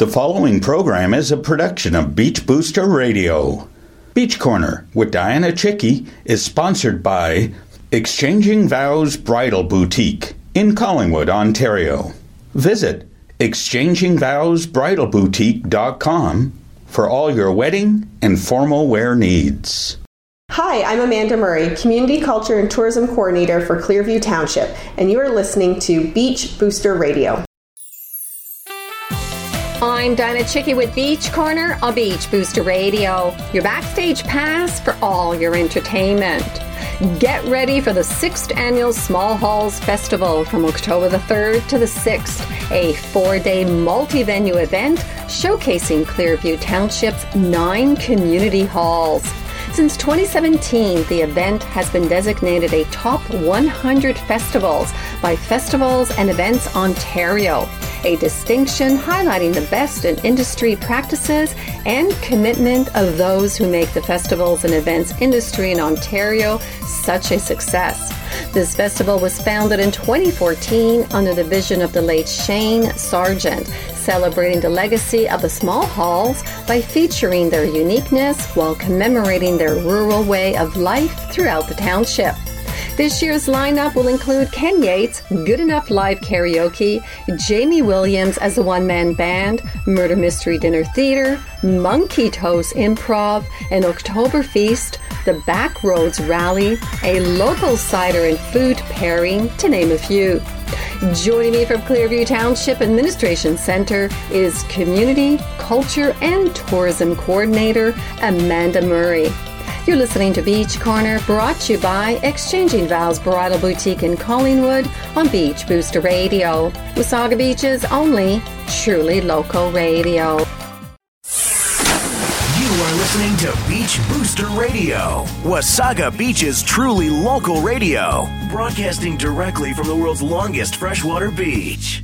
The following program is a production of Beach Booster Radio. Beach Corner with Dianna Chycki is sponsored by Exchanging Vows Bridal Boutique in Collingwood, Ontario. Visit exchangingvowsbridalboutique.com for all your wedding and formal wear needs. Hi, I'm Amanda Murray, Community Culture and Tourism Coordinator for Clearview Township, and you are listening to Beach Booster Radio. I'm Dianna Chycki with Beach Corner on Beach Booster Radio, your backstage pass for all your entertainment. Get ready for the 6th annual Small Halls Festival from October the 3rd to the 6th, a four day multi venue event showcasing Clearview Township's nine community halls. Since 2017, the event has been designated a top 100 festivals by Festivals and Events Ontario, a distinction highlighting the best in industry practices and commitment of those who make the festivals and events industry in Ontario such a success. This festival was founded in 2014 under the vision of the late Shane Sargent, celebrating the legacy of the small halls by featuring their uniqueness while commemorating their rural way of life throughout the township. This year's lineup will include Ken Yates, Good Enough Live Karaoke, Jamie Williams as a one man band, Murder Mystery Dinner Theater, Monkey Toast Improv, an OktoberFEAST, the Backroads Rally, a local cider and food pairing, to name a few. Joining me from Clearview Township Administration Center is Community, Culture, and Tourism Coordinator Amanda Murray. You're listening to Beach Corner, brought to you by Exchanging Vows Bridal Boutique in Collingwood on Beach Booster Radio. Wasaga Beach's only truly local radio. You are listening to Beach Booster Radio, Wasaga Beach's truly local radio, broadcasting directly from the world's longest freshwater beach.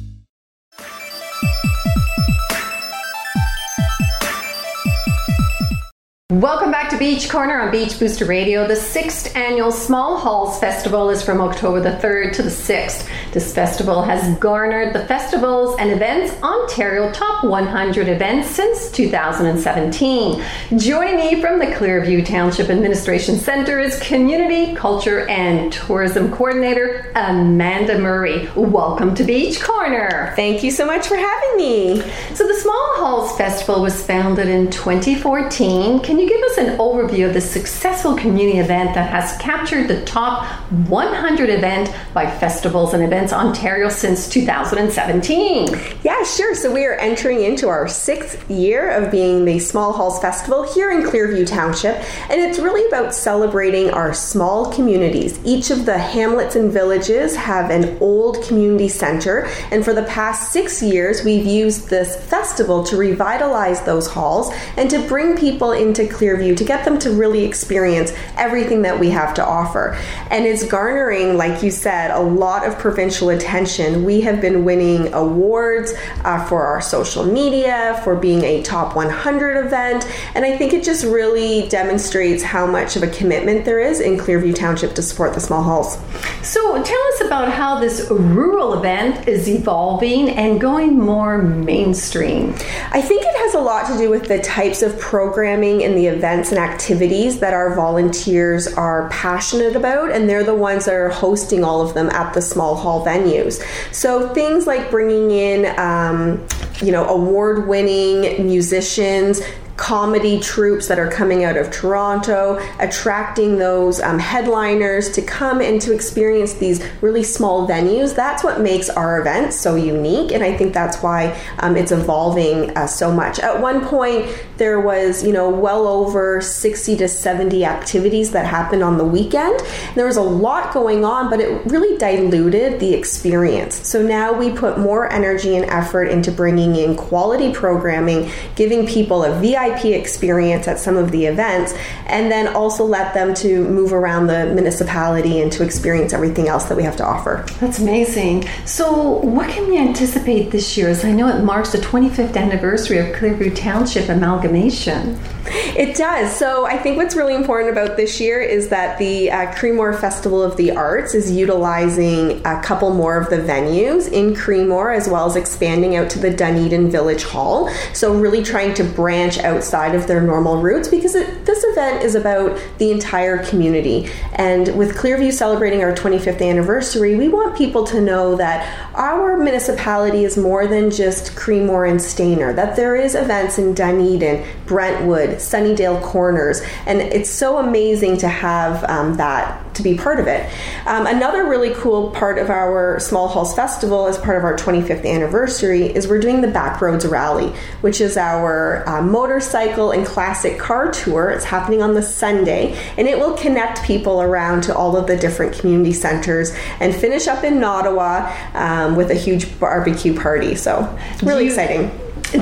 Welcome back to Beach Corner on Beach Booster Radio. The sixth annual Small Halls Festival is from October the 3rd to the 6th. This festival has garnered the Festivals and Events Ontario Top 100 events since 2017. Joining me from the Clearview Township Administration Center is Community, Culture, and Tourism Coordinator Amanda Murray. Welcome to Beach Corner. Thank you so much for having me. So, the Small Halls Festival was founded in 2014. Can you give us an overview of the successful community event that has captured the top 100 event by Festivals and Events Ontario since 2017? Yeah, sure. So we are entering into our sixth year of being the Small Halls Festival here in Clearview Township, and it's really about celebrating our small communities. Each of the hamlets and villages have an old community center, and for the past six years, we've used this festival to revitalize those halls and to bring people into Clearview to get them to really experience everything that we have to offer. And it's garnering, like you said, a lot of provincial attention. We have been winning awards uh, for our social media, for being a top 100 event, and I think it just really demonstrates how much of a commitment there is in Clearview Township to support the small halls. So tell us about how this rural event is evolving and going more mainstream. I think it has a lot to do with the types of programming and the events and activities that our volunteers are passionate about, and they're the ones that are hosting all of them at the small hall venues. So things like bringing in, um, you know, award-winning musicians comedy troops that are coming out of Toronto, attracting those um, headliners to come and to experience these really small venues. That's what makes our event so unique, and I think that's why um, it's evolving uh, so much. At one point, there was, you know, well over 60 to 70 activities that happened on the weekend. There was a lot going on, but it really diluted the experience. So now we put more energy and effort into bringing in quality programming, giving people a VIP VIP experience at some of the events, and then also let them to move around the municipality and to experience everything else that we have to offer. That's amazing. So, what can we anticipate this year? As I know it marks the 25th anniversary of Clearview Township amalgamation. It does. So, I think what's really important about this year is that the uh, Creemore Festival of the Arts is utilizing a couple more of the venues in Creemore as well as expanding out to the Dunedin Village Hall. So, really trying to branch outside of their normal routes because it, event is about the entire community. And with Clearview celebrating our 25th anniversary, we want people to know that our municipality is more than just Creemore and Stayner, that there is events in Dunedin, Brentwood, Sunnidale Corners, and it's so amazing to have um, that to be part of it. Um, another really cool part of our Small Halls Festival, as part of our 25th anniversary, is we're doing the Backroads Rally, which is our uh, motorcycle and classic car tour. It's happening on the Sunday, and it will connect people around to all of the different community centers and finish up in Nottawa um, with a huge barbecue party. So, really you, exciting.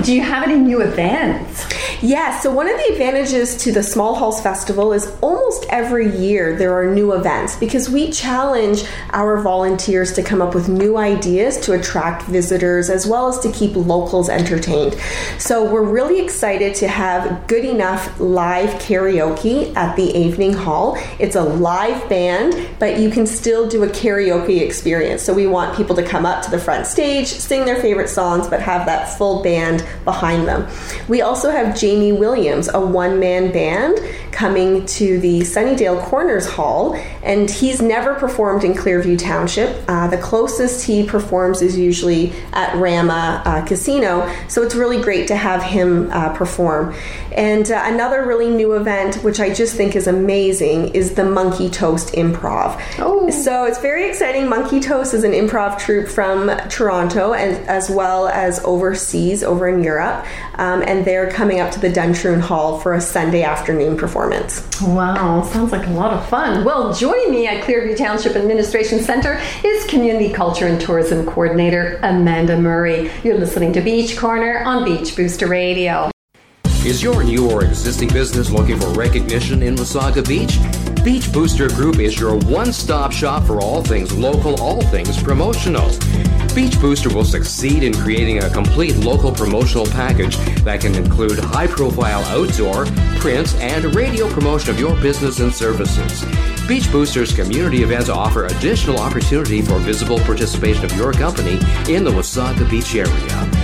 Do you have any new events? Yeah, so one of the advantages to the Small Halls Festival is almost every year there are new events because we challenge our volunteers to come up with new ideas to attract visitors as well as to keep locals entertained. So we're really excited to have Good Enough live karaoke at the Avening Hall. It's a live band, but you can still do a karaoke experience. So we want people to come up to the front stage, sing their favorite songs, but have that full band behind them. We also have Jamie Williams, a one man band, coming to the Sunnidale Corners Hall, and he's never performed in Clearview Township. Uh, the closest he performs is usually at Rama uh, Casino, so it's really great to have him uh, perform. And uh, another really new event, which I just think is amazing, is the Monkey Toast Improv. Oh. So it's very exciting. Monkey Toast is an improv troupe from Toronto and as well as overseas over in Europe, um, and they're coming up to the Duntroon Hall for a Sunday afternoon performance. Wow, sounds like a lot of fun. Well, joining me at Clearview Township Administration Center is Community Culture and Tourism Coordinator Amanda Murray. You're listening to Beach Corner on Beach Booster Radio. Is your new or existing business looking for recognition in Wasaga Beach? Beach Booster Group is your one stop shop for all things local, all things promotional. Beach Booster will succeed in creating a complete local promotional package that can include high profile outdoor, print, and radio promotion of your business and services. Beach Booster's community events offer additional opportunity for visible participation of your company in the Wasaga Beach area.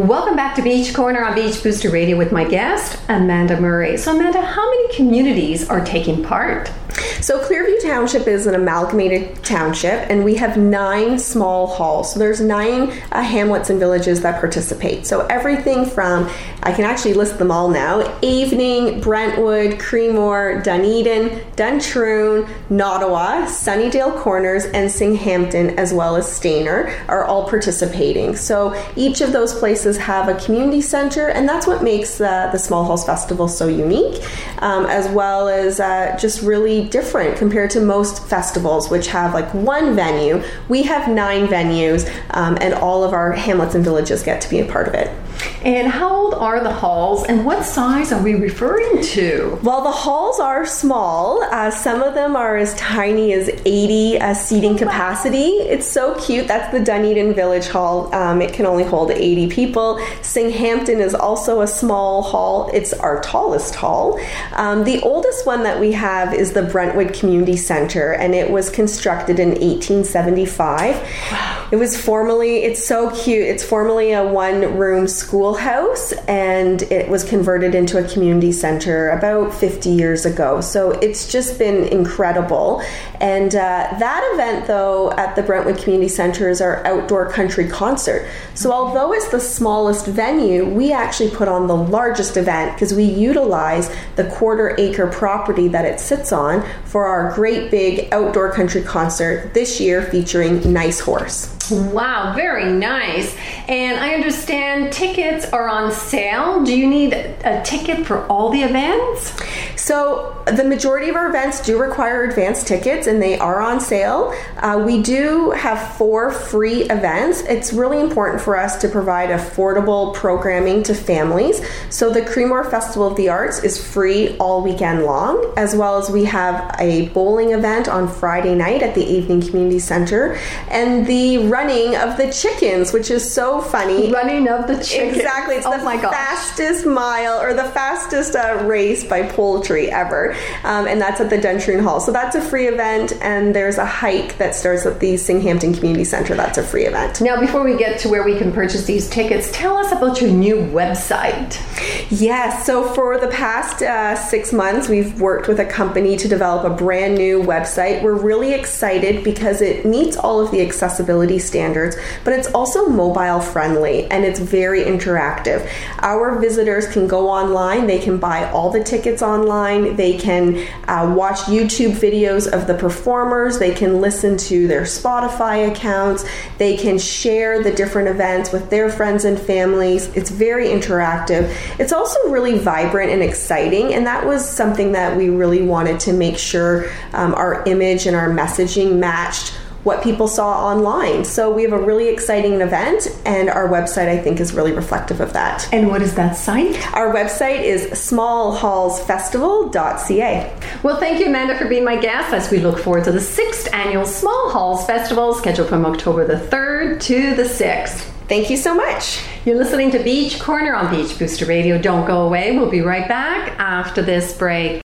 Welcome back to Beach Corner on Beach Booster Radio with my guest, Amanda Murray. So, Amanda, how many communities are taking part? So Clearview Township is an amalgamated township, and we have nine small halls. So there's nine uh, hamlets and villages that participate. So everything from I can actually list them all now: Avening, Brentwood, Creemore, Dunedin, Duntroon, Nottawa, Sunnidale Corners, and Singhampton, as well as Stayner, are all participating. So each of those places have a community center, and that's what makes uh, the Small Halls Festival so unique, um, as well as uh, just really different compared to most festivals, which have like one venue. We have nine venues, um, and all of our hamlets and villages get to be a part of it. And how old are the halls and what size are we referring to? Well, the halls are small. Uh, some of them are as tiny as 80 uh, seating capacity. It's so cute. That's the Dunedin Village Hall. Um, it can only hold 80 people. Singhampton is also a small hall. It's our tallest hall. Um, the oldest one that we have is the Brentwood Community Center, and it was constructed in 1875. Wow. It was formerly, it's so cute. It's formerly a one room schoolhouse and it was converted into a community center about 50 years ago. So it's just been incredible. And uh, that event, though, at the Brentwood Community Center is our outdoor country concert. So although it's the smallest venue, we actually put on the largest event because we utilize the quarter acre property that it sits on for our great big outdoor country concert this year featuring Nice Horse. Wow, very nice. And I understand tickets are on sale. Do you need a ticket for all the events? So, the majority of our events do require advance tickets and they are on sale. Uh, we do have four free events. It's really important for us to provide affordable programming to families. So, the Creemore Festival of the Arts is free all weekend long, as well as we have a bowling event on Friday night at the Avening Community Center and the running of the chickens, which is so funny. Running of the chickens. Exactly. It's oh the my gosh. fastest mile or the fastest uh, race by poultry ever. Um, and that's at the Duntroon Hall. So that's a free event. And there's a hike that starts at the Singhampton Community Center. That's a free event. Now, before we get to where we can purchase these tickets, tell us about your new website. Yes. So for the past uh, six months, we've worked with a company to develop a brand new website. We're really excited because it meets all of the accessibility standards, but it's also mobile friendly and it's very interactive. Our visitors can go online, they can buy all the tickets online, they can uh, watch YouTube videos of the performers, they can listen to their Spotify accounts, they can share the different events with their friends and families. It's very interactive. It's also really vibrant and exciting, and that was something that we really wanted to make sure um, our image and our messaging matched what people saw online. So we have a really exciting event, and our website, I think, is really reflective of that. And what is that site? Our website is smallhallsfestival.ca. Well, thank you, Amanda, for being my guest as we look forward to the sixth annual Small Halls Festival scheduled from October the 3rd to the 6th. Thank you so much. You're listening to Beach Corner on Beach Booster Radio. Don't go away. We'll be right back after this break.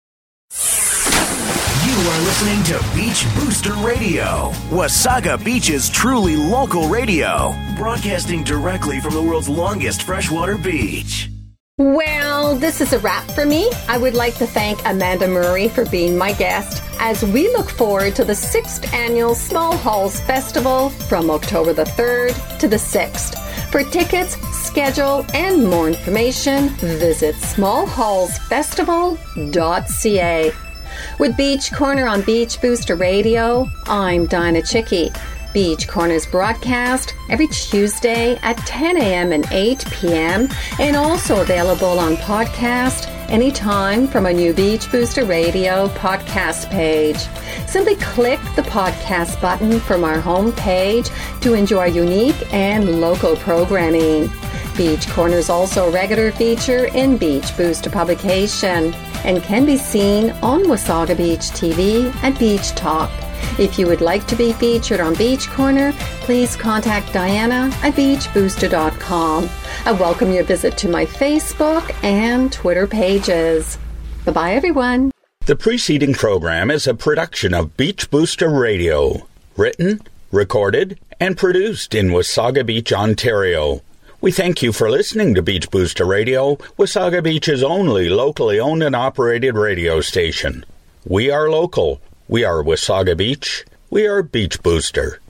Are listening to Beach Booster Radio, Wasaga Beach's truly local radio, broadcasting directly from the world's longest freshwater beach. Well, this is a wrap for me. I would like to thank Amanda Murray for being my guest as we look forward to the sixth annual Small Halls Festival from October the 3rd to the 6th. For tickets, schedule, and more information, visit smallhallsfestival.ca. With Beach Corner on Beach Booster Radio, I'm Dianna Chycki. Beach Corners broadcast every Tuesday at 10 a.m. and 8 p.m. and also available on podcast anytime from a new Beach Booster Radio podcast page. Simply click the podcast button from our home page to enjoy unique and local programming. Beach Corners also a regular feature in Beach Booster publication and can be seen on Wasaga Beach TV and Beach Talk. If you would like to be featured on Beach Corner, please contact Dianna at beachbooster.com. I welcome your visit to my Facebook and Twitter pages. Bye bye, everyone. The preceding program is a production of Beach Booster Radio, written, recorded, and produced in Wasaga Beach, Ontario. We thank you for listening to Beach Booster Radio, Wasaga Beach's only locally owned and operated radio station. We are local. We are Wasaga Beach. We are Beach Booster.